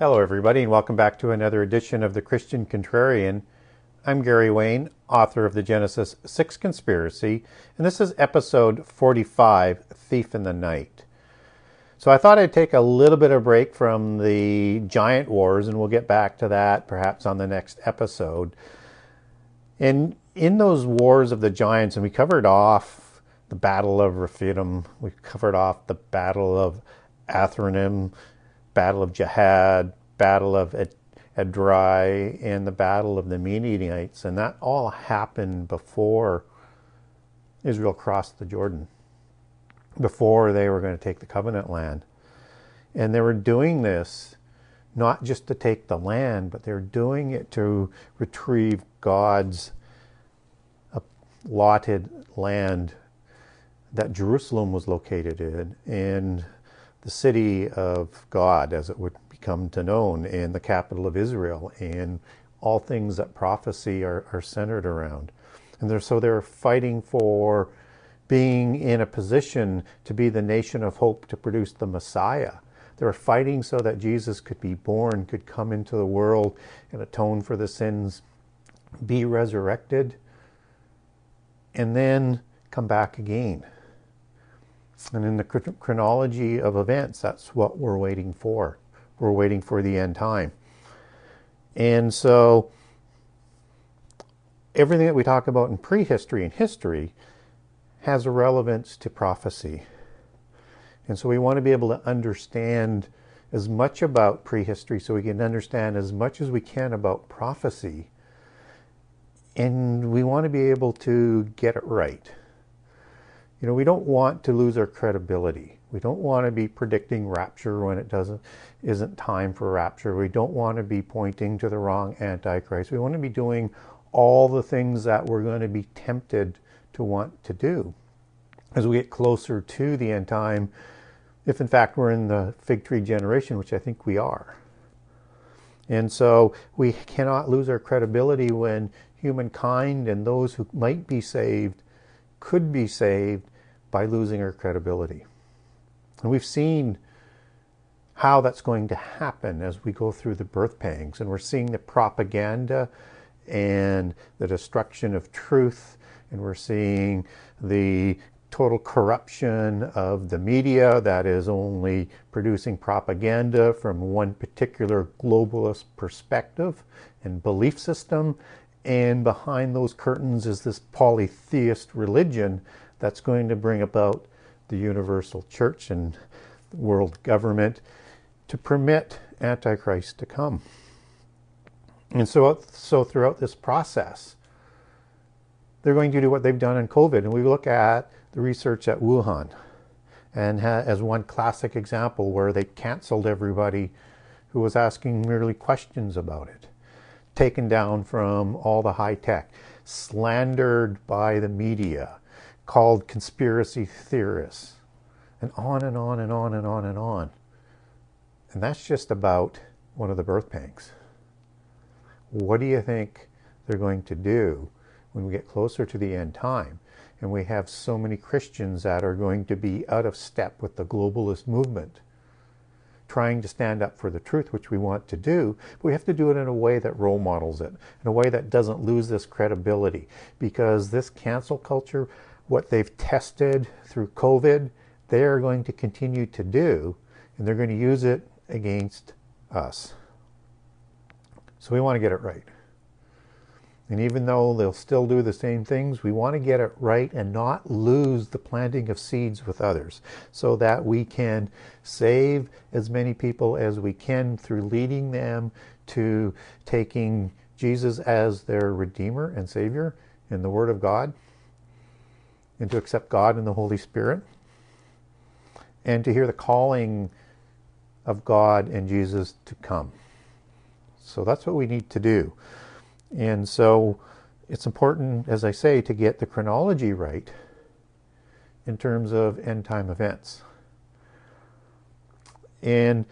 Hello, everybody, and welcome back to another edition of the Christian Contrarian. I'm Gary Wayne, author of the Genesis 6 Conspiracy, and this is episode 45 Thief in the Night. So I thought I'd take a little bit of break from the giant wars, and we'll get back to that perhaps on the next episode. And in those wars of the giants, and we covered off the Battle of Rephidim, we covered off the Battle of Athranim, Battle of Jahaz, Battle of Edrei, and the Battle of the Midianites, and that all happened before Israel crossed the Jordan, before they were going to take the covenant land. And they were doing this not just to take the land, but they're doing it to retrieve God's allotted land that Jerusalem was located in, and the city of God, as it would become to known, and the capital of Israel, and all things that prophecy are, are centered around. And they're, so they're fighting for being in a position to be the nation of hope to produce the Messiah. They were fighting so that Jesus could be born, could come into the world and atone for the sins, be resurrected, and then come back again. And in the chronology of events, that's what we're waiting for. We're waiting for the end time. And so, everything that we talk about in prehistory and history has a relevance to prophecy. And so, we want to be able to understand as much about prehistory so we can understand as much as we can about prophecy. And we want to be able to get it right. You know, we don't want to lose our credibility. We don't want to be predicting rapture when it doesn't isn't time for rapture. We don't want to be pointing to the wrong antichrist. We want to be doing all the things that we're going to be tempted to want to do as we get closer to the end time, if in fact we're in the fig tree generation, which I think we are. And so we cannot lose our credibility when humankind and those who might be saved could be saved by losing our credibility. And we've seen how that's going to happen as we go through the birth pangs. And we're seeing the propaganda and the destruction of truth. And we're seeing the total corruption of the media that is only producing propaganda from one particular globalist perspective and belief system. And behind those curtains is this polytheist religion that's going to bring about the universal church and world government to permit Antichrist to come. And so, so throughout this process, they're going to do what they've done in COVID. And we look at the research at Wuhan and ha- as one classic example where they canceled everybody who was asking merely questions about it, taken down from all the high tech, slandered by the media, called conspiracy theorists, and on and on and on and on and on. And that's just about one of the birth pangs. What do you think they're going to do when we get closer to the end time and we have so many Christians that are going to be out of step with the globalist movement? Trying to stand up for the truth, which we want to do, but we have to do it in a way that role models it, in a way that doesn't lose this credibility. Because this cancel culture, what they've tested through COVID, they are going to continue to do, and they're going to use it against us. So we want to get it right. And even though they'll still do the same things, we want to get it right and not lose the planting of seeds with others so that we can save as many people as we can through leading them to taking Jesus as their Redeemer and Savior in the Word of God and to accept God and the Holy Spirit and to hear the calling of God and Jesus to come. So that's what we need to do. And so it's important, as I say, to get the chronology right in terms of end time events. And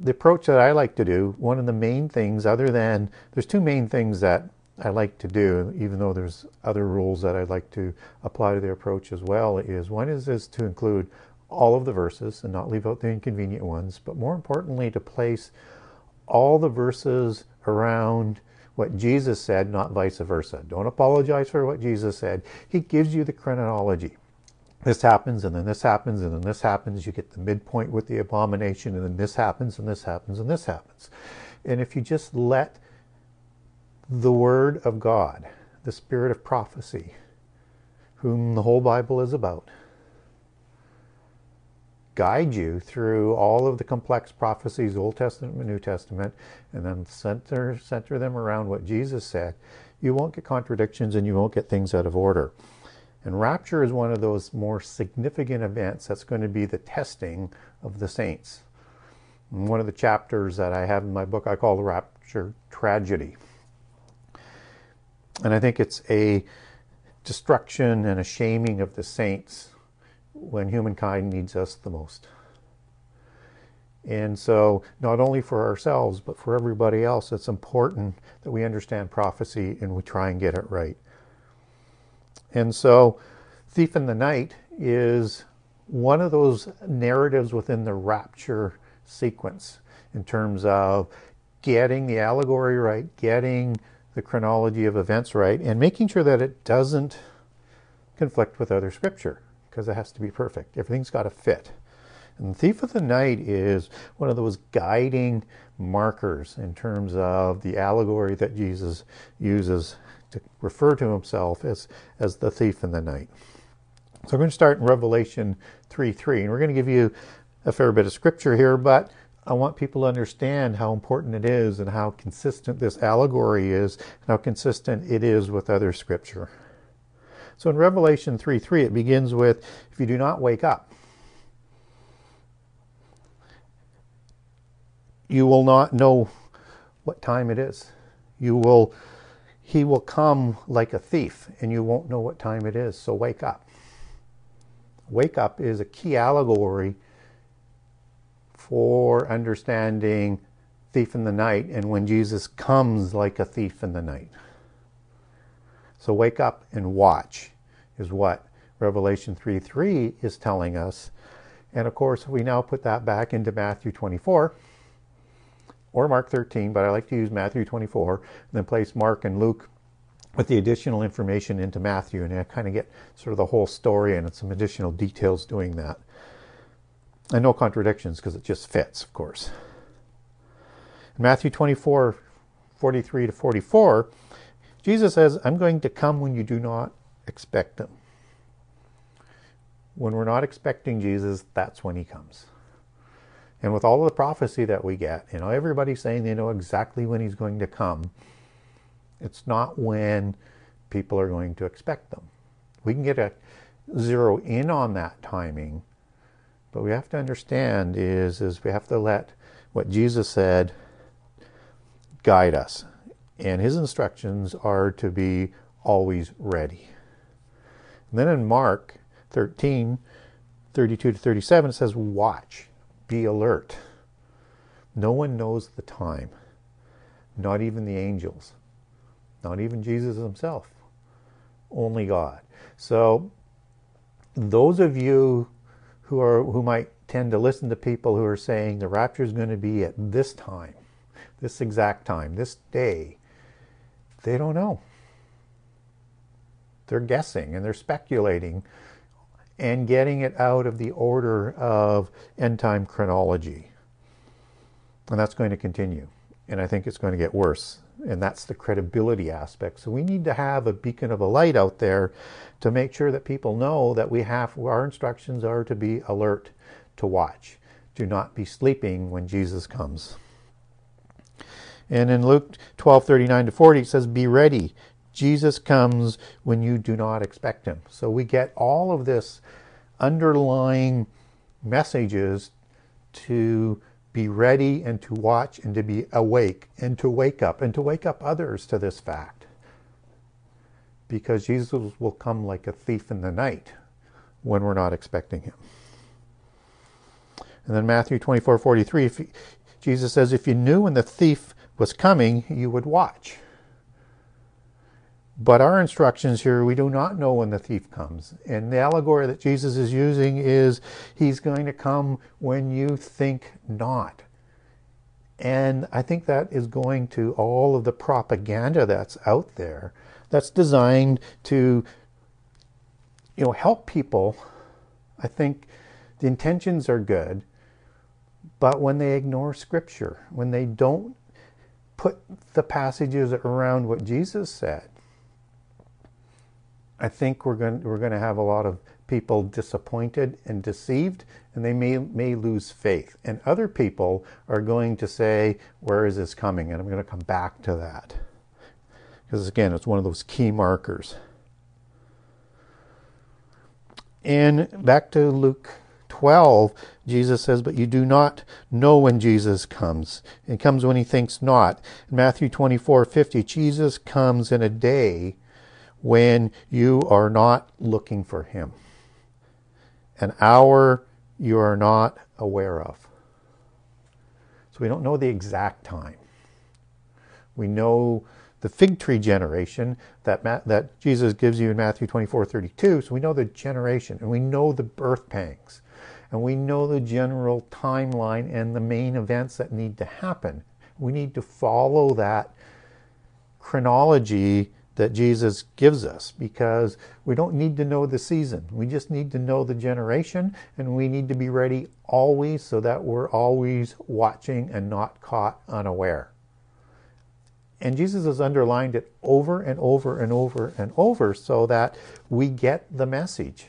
the approach that I like to do, one of the main things, other than there's two main things that I like to do, even though there's other rules that I'd like to apply to the approach as well, is one is, is to include all of the verses and not leave out the inconvenient ones, but more importantly, to place all the verses around what Jesus said, not vice versa. Don't apologize for what Jesus said. He gives you the chronology. This happens, and then this happens, and then this happens. You get the midpoint with the abomination, and then this happens, and this happens, and this happens. And if you just let the Word of God, the Spirit of prophecy, whom the whole Bible is about, guide you through all of the complex prophecies, Old Testament and New Testament, and then center center them around what Jesus said, you won't get contradictions and you won't get things out of order. And rapture is one of those more significant events that's going to be the testing of the saints. And one of the chapters that I have in my book I call the rapture tragedy. And I think it's a destruction and a shaming of the saints when humankind needs us the most. And so, not only for ourselves, but for everybody else, it's important that we understand prophecy and we try and get it right. And so, Thief in the Night is one of those narratives within the rapture sequence in terms of getting the allegory right, getting the chronology of events right, and making sure that it doesn't conflict with other scripture because it has to be perfect. Everything's got to fit. And the Thief of the Night is one of those guiding markers in terms of the allegory that Jesus uses to refer to himself as, as the thief in the night. So we're going to start in Revelation 3 3, and we're going to give you a fair bit of scripture here, but I want people to understand how important it is and how consistent this allegory is and how consistent it is with other scripture. So in Revelation 3 3, it begins with, If you do not wake up, you will not know what time it is. You will, he will come like a thief, and you won't know what time it is. So wake up. Wake up is a key allegory for understanding thief in the night and when Jesus comes like a thief in the night. So wake up and watch is what Revelation 3 3 is telling us. And of course, we now put that back into Matthew 24 or Mark 13, but I like to use Matthew 24 and then place Mark and Luke with the additional information into Matthew and I kind of get sort of the whole story and some additional details doing that. And no contradictions because it just fits, of course. In Matthew 24 43 to 44, Jesus says, I'm going to come when you do not expect Him. When we're not expecting Jesus, that's when He comes. And with all of the prophecy that we get, you know, everybody's saying they know exactly when He's going to come. It's not when people are going to expect them. We can get a zero in on that timing, but we have to understand is is we have to let what Jesus said guide us. And his instructions are to be always ready. And then in Mark 13, 32 to 37, it says, Watch, be alert. No one knows the time, not even the angels, not even Jesus himself, only God. So, those of you who are who might tend to listen to people who are saying the rapture is going to be at this time, this exact time, this day, they don't know. They're guessing and they're speculating and getting it out of the order of end time chronology. And that's going to continue. And I think it's going to get worse. And that's the credibility aspect. So we need to have a beacon of a light out there to make sure that people know that we have our instructions are to be alert, to watch, do not be sleeping when Jesus comes. And in Luke 12, 39 to 40, it says, Be ready Jesus comes when you do not expect him. So we get all of this underlying messages to be ready and to watch and to be awake and to wake up and to wake up others to this fact. Because Jesus will come like a thief in the night when we're not expecting him. And then Matthew 24 43, if, Jesus says, If you knew when the thief was coming, you would watch. But our instructions here, we do not know when the thief comes. And the allegory that Jesus is using is he's going to come when you think not. And I think that is going to all of the propaganda that's out there that's designed to you know help people. I think the intentions are good, but when they ignore scripture, when they don't put the passages around what Jesus said, I think we're going we're going to have a lot of people disappointed and deceived, and they may may lose faith. And other people are going to say, "Where is this coming?" And I'm going to come back to that because again, it's one of those key markers. And back to Luke 12, Jesus says, But you do not know when Jesus comes. It comes when he thinks not. In Matthew 24 50, Jesus comes in a day when you are not looking for him, an hour you are not aware of. So we don't know the exact time. We know the fig tree generation that, that Jesus gives you in Matthew 24 32. So we know the generation and we know the birth pangs and we know the general timeline and the main events that need to happen. We need to follow that chronology that Jesus gives us because we don't need to know the season. We just need to know the generation and we need to be ready always so that we're always watching and not caught unaware. And Jesus has underlined it over and over and over and over so that we get the message.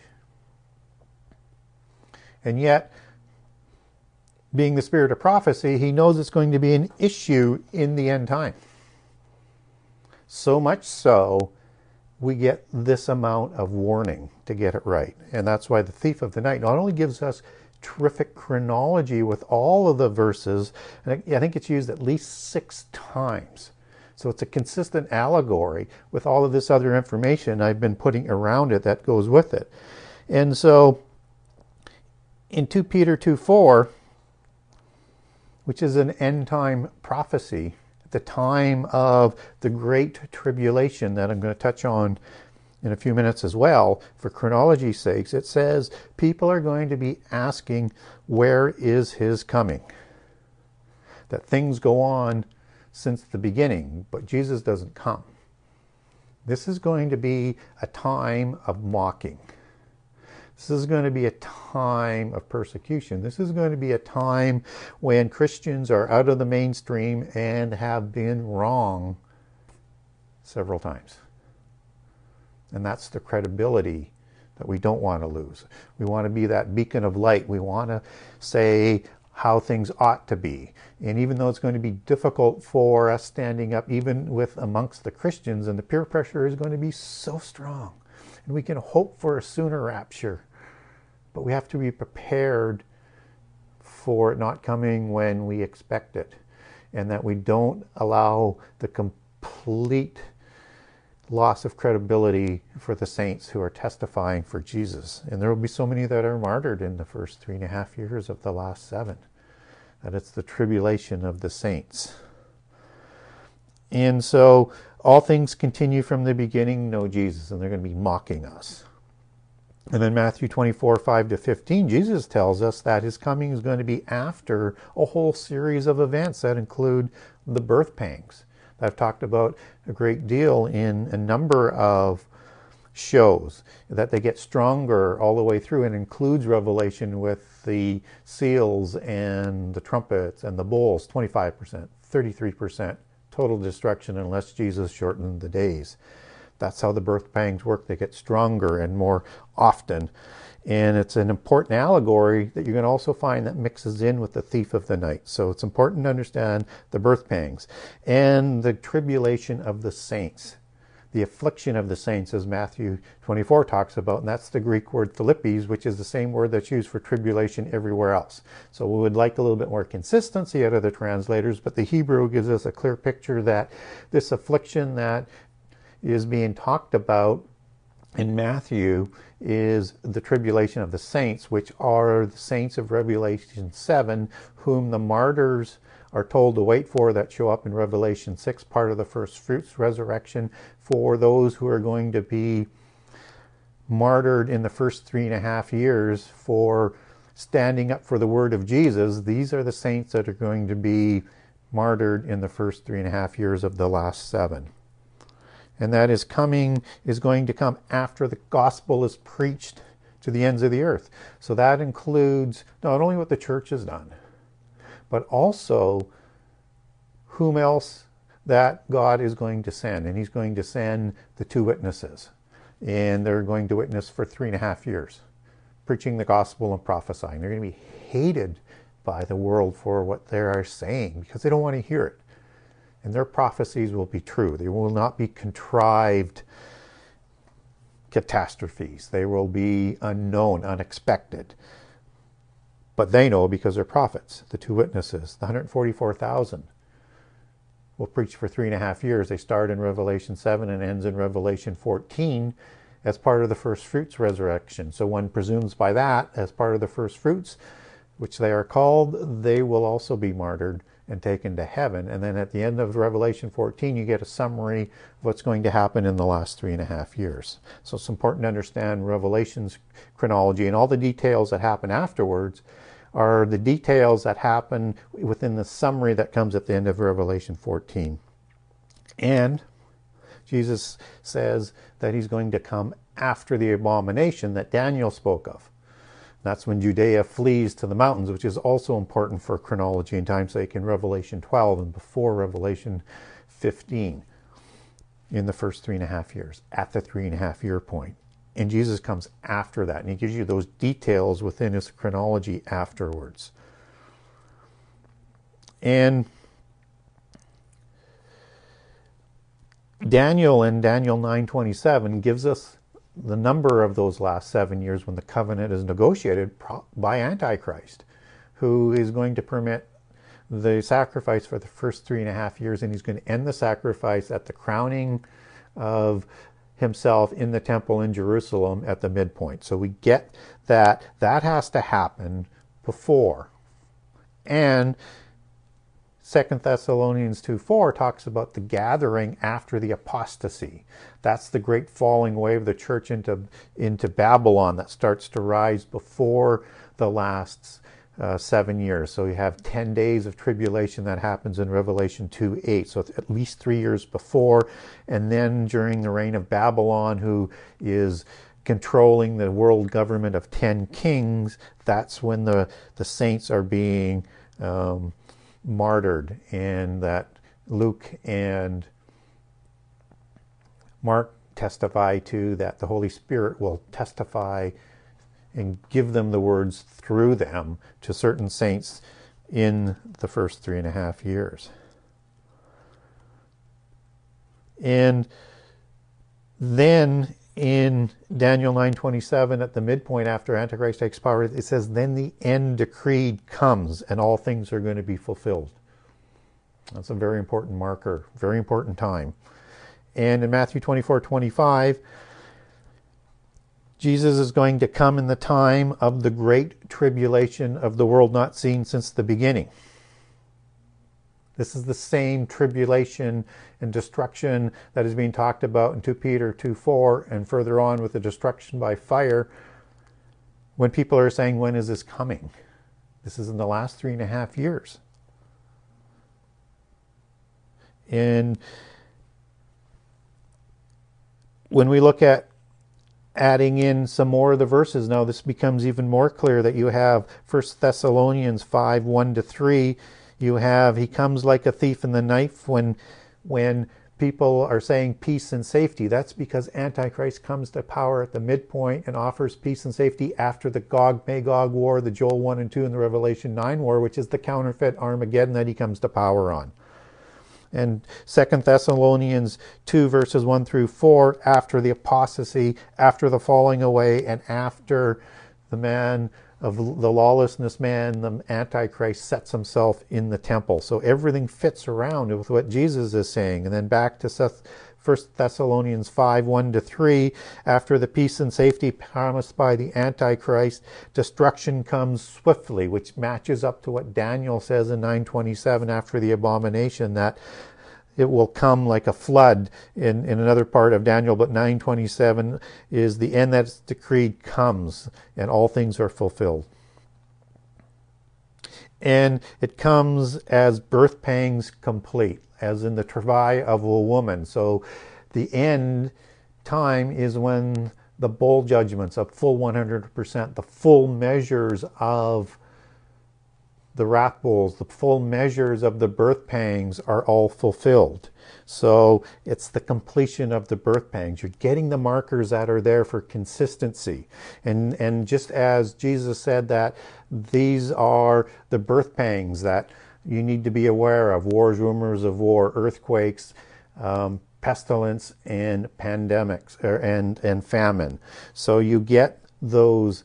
And yet, being the spirit of prophecy, he knows it's going to be an issue in the end time. So much so, we get this amount of warning to get it right. And that's why the thief of the night not only gives us terrific chronology with all of the verses, and I think it's used at least six times so it's a consistent allegory with all of this other information I've been putting around it that goes with it. And so in 2 Peter 2 4, which is an end time prophecy, the time of the great tribulation that I'm going to touch on in a few minutes as well, for chronology's sakes, it says people are going to be asking, Where is his coming? That things go on since the beginning, but Jesus doesn't come. This is going to be a time of mocking. This is going to be a time of persecution. This is going to be a time when Christians are out of the mainstream and have been wrong several times. And that's the credibility that we don't want to lose. We want to be that beacon of light. We want to say, how things ought to be. And even though it's going to be difficult for us standing up, even with amongst the Christians, and the peer pressure is going to be so strong, and we can hope for a sooner rapture, but we have to be prepared for it not coming when we expect it, and that we don't allow the complete loss of credibility for the saints who are testifying for Jesus. And there will be so many that are martyred in the first three and a half years of the last seven. That it's the tribulation of the saints. And so all things continue from the beginning, know Jesus, and they're going to be mocking us. And then Matthew 24, 5 to 15, Jesus tells us that his coming is going to be after a whole series of events that include the birth pangs. That I've talked about a great deal in a number of shows, that they get stronger all the way through and includes Revelation with the seals and the trumpets and the bowls 25%, 33% total destruction unless Jesus shortened the days. That's how the birth pangs work. They get stronger and more often. And it's an important allegory that you're going to also find that mixes in with the thief of the night. So it's important to understand the birth pangs and the tribulation of the saints. the affliction of the saints, as Matthew 24 talks about, and that's the Greek word thlipsis, which is the same word that's used for tribulation everywhere else. So we would like a little bit more consistency out of the translators, but the Hebrew gives us a clear picture that this affliction that is being talked about in Matthew is the tribulation of the saints, which are the saints of Revelation 7, whom the martyrs are told to wait for that show up in Revelation 6, part of the first fruits resurrection, for those who are going to be martyred in the first three and a half years for standing up for the word of Jesus. These are the saints that are going to be martyred in the first three and a half years of the last seven. And that is coming, is going to come after the gospel is preached to the ends of the earth. So that includes not only what the church has done, but also whom else that God is going to send. And He's going to send the two witnesses. And they're going to witness for three and a half years, preaching the gospel and prophesying. They're going to be hated by the world for what they are saying because they don't want to hear it. And their prophecies will be true. They will not be contrived catastrophes. They will be unknown, unexpected. But they know because they're prophets, the two witnesses, the 144,000 will preach for three and a half years. They start in Revelation 7 and ends in Revelation 14 as part of the first fruits resurrection. So one presumes by that, as part of the first fruits, which they are called, they will also be martyred and taken to heaven. And then at the end of Revelation 14, you get a summary of what's going to happen in the last three and a half years. So it's important to understand Revelation's chronology and all the details that happen afterwards are the details that happen within the summary that comes at the end of Revelation 14. And Jesus says that he's going to come after the abomination that Daniel spoke of. That's when Judea flees to the mountains, which is also important for chronology and timesake in Revelation 12 and before Revelation 15 in the first three and a half years, at the three and a half year point. And Jesus comes after that, and he gives you those details within his chronology afterwards. And Daniel in Daniel 9:27 gives us the number of those last 7 years when the covenant is negotiated by Antichrist, who is going to permit the sacrifice for the first three and a half years, and he's going to end the sacrifice at the crowning of himself in the temple in Jerusalem at the midpoint. So we get that that has to happen before. And Second Thessalonians 2 4 talks about the gathering after the apostasy. That's the great falling away of the church into, into Babylon that starts to rise before the last uh, seven years. So you have 10 days of tribulation that happens in Revelation 2 8. So it's at least three years before. And then during the reign of Babylon, who is controlling the world government of 10 kings, that's when the, the saints are being um, martyred. And that Luke and Mark testify to that the Holy Spirit will testify and give them the words through them to certain saints in the first three and a half years. And then in Daniel 9:27 at the midpoint after antichrist takes power it says then the end decreed comes and all things are going to be fulfilled. That's a very important marker, very important time. And in Matthew 24:25 Jesus is going to come in the time of the great tribulation of the world not seen since the beginning. This is the same tribulation and destruction that is being talked about in 2 Peter 2 4 and further on with the destruction by fire. When people are saying, When is this coming? This is in the last three and a half years. And when we look at adding in some more of the verses now this becomes even more clear that you have First Thessalonians 5 1 to 3 you have he comes like a thief in the night when when people are saying peace and safety. That's because antichrist comes to power at the midpoint and offers peace and safety after the Gog Magog war the Joel 1 and 2 and the Revelation 9 war which is the counterfeit Armageddon that he comes to power on. And Second Thessalonians 2, verses 1 through 4, after the apostasy, after the falling away, and after the man of the lawlessness man, the Antichrist, sets himself in the temple. So everything fits around with what Jesus is saying. And then back to Seth 1 Thessalonians 5 1 to 3. After the peace and safety promised by the Antichrist, destruction comes swiftly, which matches up to what Daniel says in 927 after the abomination that it will come like a flood in, in another part of Daniel, but 927 is the end that's decreed comes, and all things are fulfilled. And it comes as birth pangs complete as in the travail of a woman. So the end time is when the bowl judgments of full 100%, the full measures of the wrath bowls, the full measures of the birth pangs are all fulfilled. So it's the completion of the birth pangs. You're getting the markers that are there for consistency. And, and just as Jesus said that these are the birth pangs that you need to be aware of wars, rumors of war, earthquakes, um, pestilence, and pandemics er, and, and famine. So you get those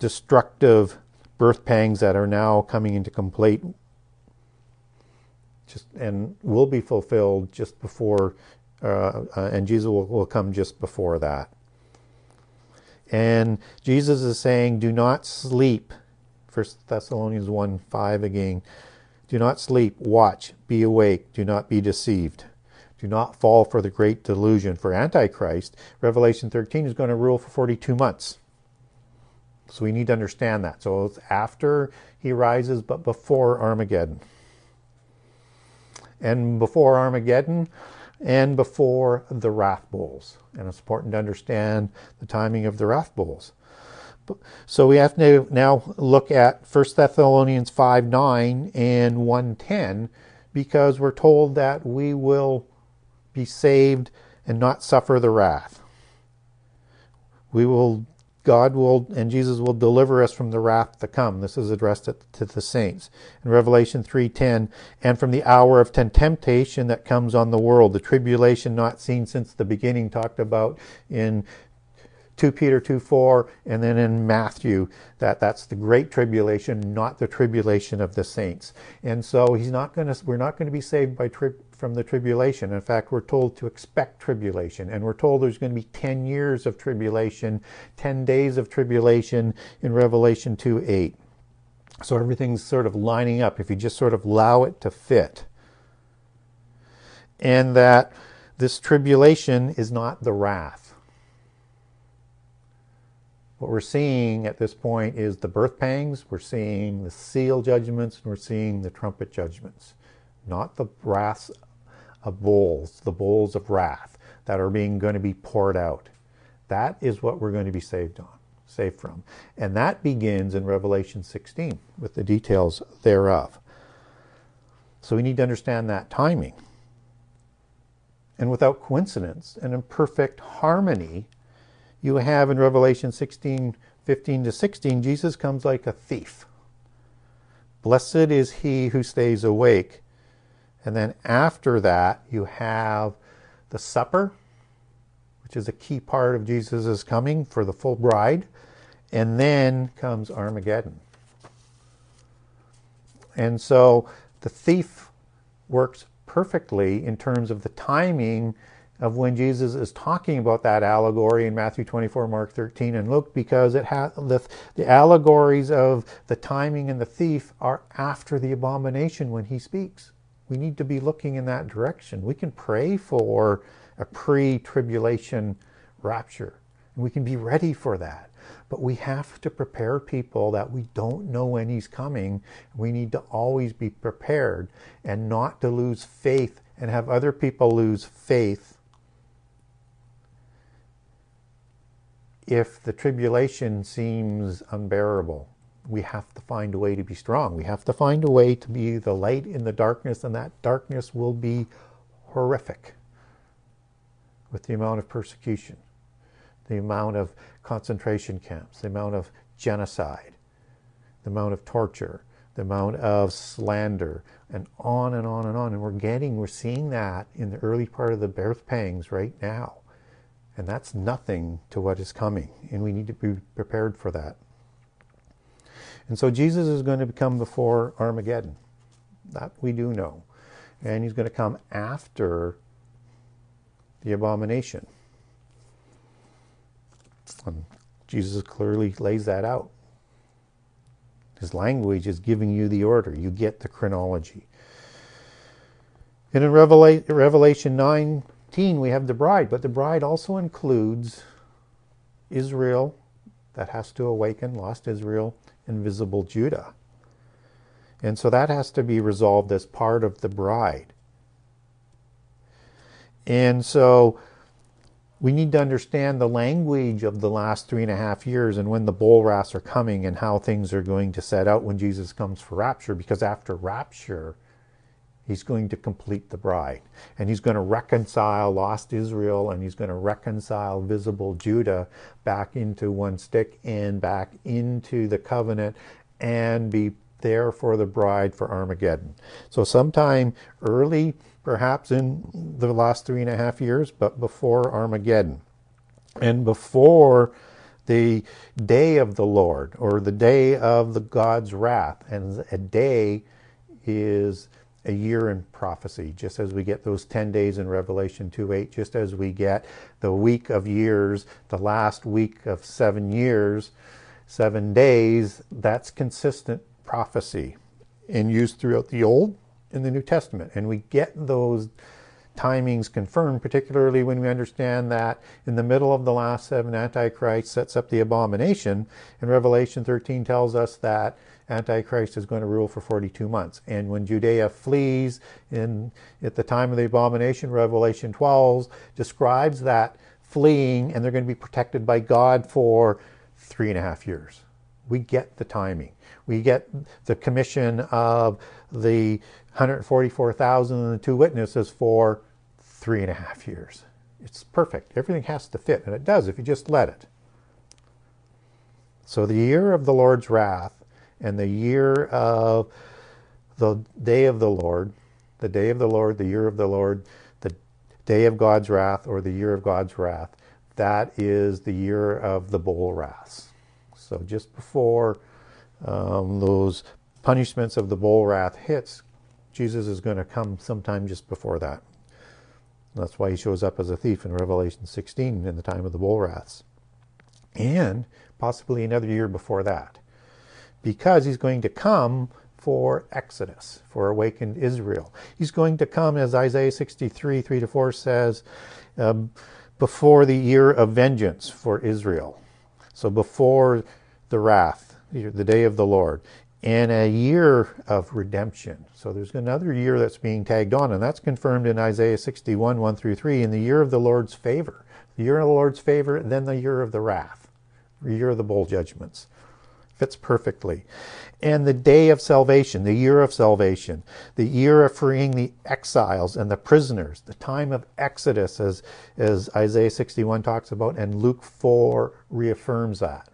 destructive birth pangs that are now coming into complete just and will be fulfilled just before uh, uh, and Jesus will, will come just before that. And Jesus is saying, Do not sleep first Thessalonians 1 5 again. Do not sleep, watch, be awake, do not be deceived. Do not fall for the great delusion. For Antichrist, Revelation 13 is going to rule for 42 months. So we need to understand that. So it's after he rises, but before Armageddon. And before Armageddon, and before the wrath bowls. And it's important to understand the timing of the wrath bowls. So we have to now look at 1 Thessalonians 5 9 and 110 because we're told that we will be saved and not suffer the wrath. We will, God will, and Jesus will deliver us from the wrath to come. This is addressed to the saints. In Revelation 3.10, and from the hour of temptation that comes on the world, the tribulation not seen since the beginning, talked about in 2 Peter 2 4, and then in Matthew, that that's the great tribulation, not the tribulation of the saints. And so he's not going to, we're not going to be saved by from the tribulation. In fact, we're told to expect tribulation, and we're told there's going to be 10 years of tribulation, 10 days of tribulation in Revelation 2 8. So everything's sort of lining up if you just sort of allow it to fit. And that this tribulation is not the wrath what we're seeing at this point is the birth pangs, we're seeing the seal judgments, and we're seeing the trumpet judgments, not the wrath of bowls, the bowls of wrath that are being going to be poured out. That is what we're going to be saved on, saved from. And that begins in Revelation 16 with the details thereof. So we need to understand that timing. And without coincidence and in perfect harmony you have in Revelation 16 15 to 16, Jesus comes like a thief. Blessed is he who stays awake. And then after that, you have the supper, which is a key part of Jesus' coming for the full bride. And then comes Armageddon. And so the thief works perfectly in terms of the timing of when Jesus is talking about that allegory in Matthew 24, Mark 13, and Luke, because it has the, the allegories of the timing and the thief are after the abomination when he speaks. We need to be looking in that direction. We can pray for a pre-tribulation rapture, and we can be ready for that. But we have to prepare people that we don't know when he's coming. We need to always be prepared and not to lose faith and have other people lose faith if the tribulation seems unbearable, we have to find a way to be strong. We have to find a way to be the light in the darkness, and that darkness will be horrific with the amount of persecution, the amount of concentration camps, the amount of genocide, the amount of torture, the amount of slander, and on and on and on. And we're getting, we're seeing that in the early part of the birth pangs right now. And that's nothing to what is coming. And we need to be prepared for that. And so Jesus is going to come before Armageddon. That we do know. And he's going to come after the abomination. And Jesus clearly lays that out. His language is giving you the order. You get the chronology. And in Revela- Revelation 19, we have the bride, but the bride also includes Israel that has to awaken, lost Israel, and visible Judah. And so that has to be resolved as part of the bride. And so we need to understand the language of the last three and a half years and when the bowl wraths are coming and how things are going to set out when Jesus comes for rapture, because after rapture, he's going to complete the bride. And he's going to reconcile lost Israel and he's going to reconcile visible Judah back into one stick and back into the covenant and be there for the bride for Armageddon. So, sometime early perhaps in the last three and a half years, but before Armageddon and before the day of the Lord or the day of the God's wrath. And a day is a year in prophecy, just as we get those 10 days in Revelation 2 8, just as we get the week of years, the last week of seven years, seven days, that's consistent prophecy and used throughout the Old and the New Testament. And we get those timings confirmed, particularly when we understand that in the middle of the last seven, Antichrist sets up the abomination. And Revelation 13 tells us that Antichrist is going to rule for 42 months. And when Judea flees in at the time of the abomination, Revelation 12 describes that fleeing, and they're going to be protected by God for three and a half years. We get the timing. We get the commission of the 144,000 and the two witnesses for three and a half years. It's perfect. Everything has to fit, and it does if you just let it. So the year of the Lord's wrath and the year of the day of the Lord, the day of the Lord, the year of the Lord, the day of God's wrath, or the year of God's wrath, that is the year of the bowl wraths. So just before um, those punishments of the bowl wrath hits, Jesus is going to come sometime just before that. That's why he shows up as a thief in Revelation 16 in the time of the bowl wraths. And possibly another year before that. Because he's going to come for Exodus, for awakened Israel. He's going to come, as Isaiah 63, 3 to 4 says, um, before the year of vengeance for Israel. So before the wrath, the day of the Lord and a year of redemption. So there's another year that's being tagged on, and that's confirmed in Isaiah 61, 1 through 3, in the year of the Lord's favor. The year of the Lord's favor, then the year of the wrath, the year of the bowl judgments. Fits perfectly. And the day of salvation, the year of salvation, the year of freeing the exiles and the prisoners, the time of Exodus, as, as Isaiah 61 talks about, and Luke 4 reaffirms that.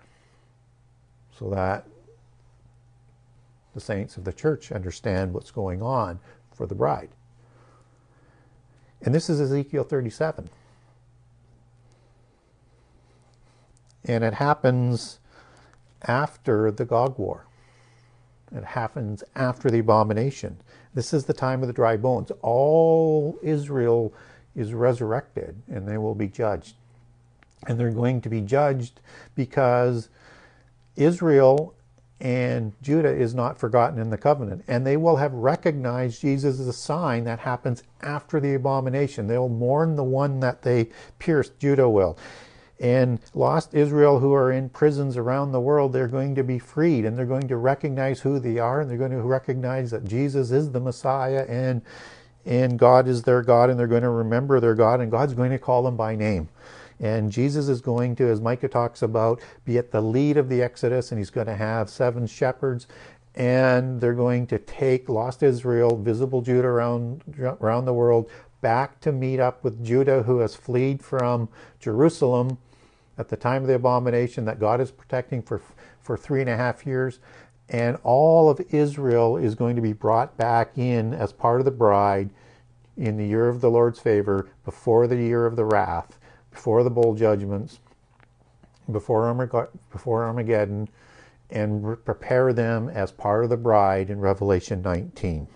So that the saints of the church understand what's going on for the bride. And this is Ezekiel 37. And it happens after the Gog War. It happens after the abomination. This is the time of the dry bones. All Israel is resurrected and they will be judged. And they're going to be judged because Israel and Judah is not forgotten in the covenant. And they will have recognized Jesus as a sign that happens after the abomination. They'll mourn the one that they pierced, Judah will. And lost Israel who are in prisons around the world, they're going to be freed and they're going to recognize who they are and they're going to recognize that Jesus is the Messiah and and God is their God and they're going to remember their God and God's going to call them by name. And Jesus is going to, as Micah talks about, be at the lead of the Exodus, and he's going to have seven shepherds, and they're going to take lost Israel, visible Judah around, around the world, back to meet up with Judah, who has fled from Jerusalem at the time of the abomination that God is protecting for, for three and a half years, and all of Israel is going to be brought back in as part of the bride in the year of the Lord's favor, before the year of the wrath, before the bowl judgments, before Armageddon, and prepare them as part of the bride in Revelation 19.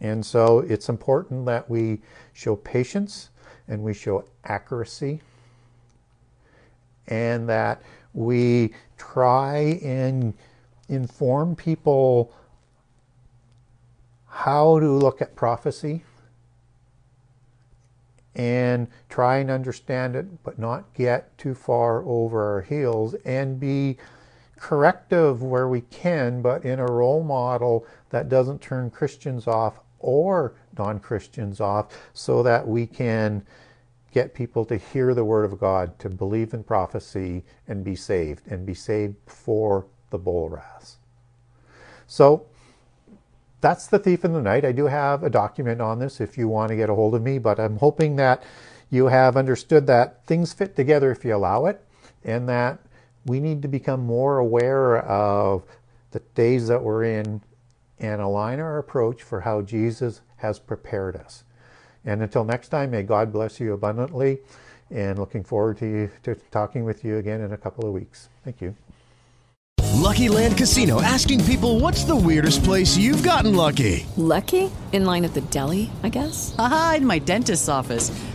And so it's important that we show patience and we show accuracy and that we try and inform people how to look at prophecy and try and understand it, but not get too far over our heels and be corrective where we can, but in a role model that doesn't turn Christians off or non Christians off so that we can get people to hear the Word of God, to believe in prophecy and be saved, and be saved for the bowl wrath. So, that's the thief in the night. I do have a document on this if you want to get a hold of me, but I'm hoping that you have understood that things fit together if you allow it, and that we need to become more aware of the days that we're in and align our approach for how Jesus has prepared us. And until next time, may God bless you abundantly, and looking forward to, you, to talking with you again in a couple of weeks. Thank you. Lucky Land Casino asking people what's the weirdest place you've gotten lucky? Lucky? In line at the deli, I guess? Aha, in my dentist's office.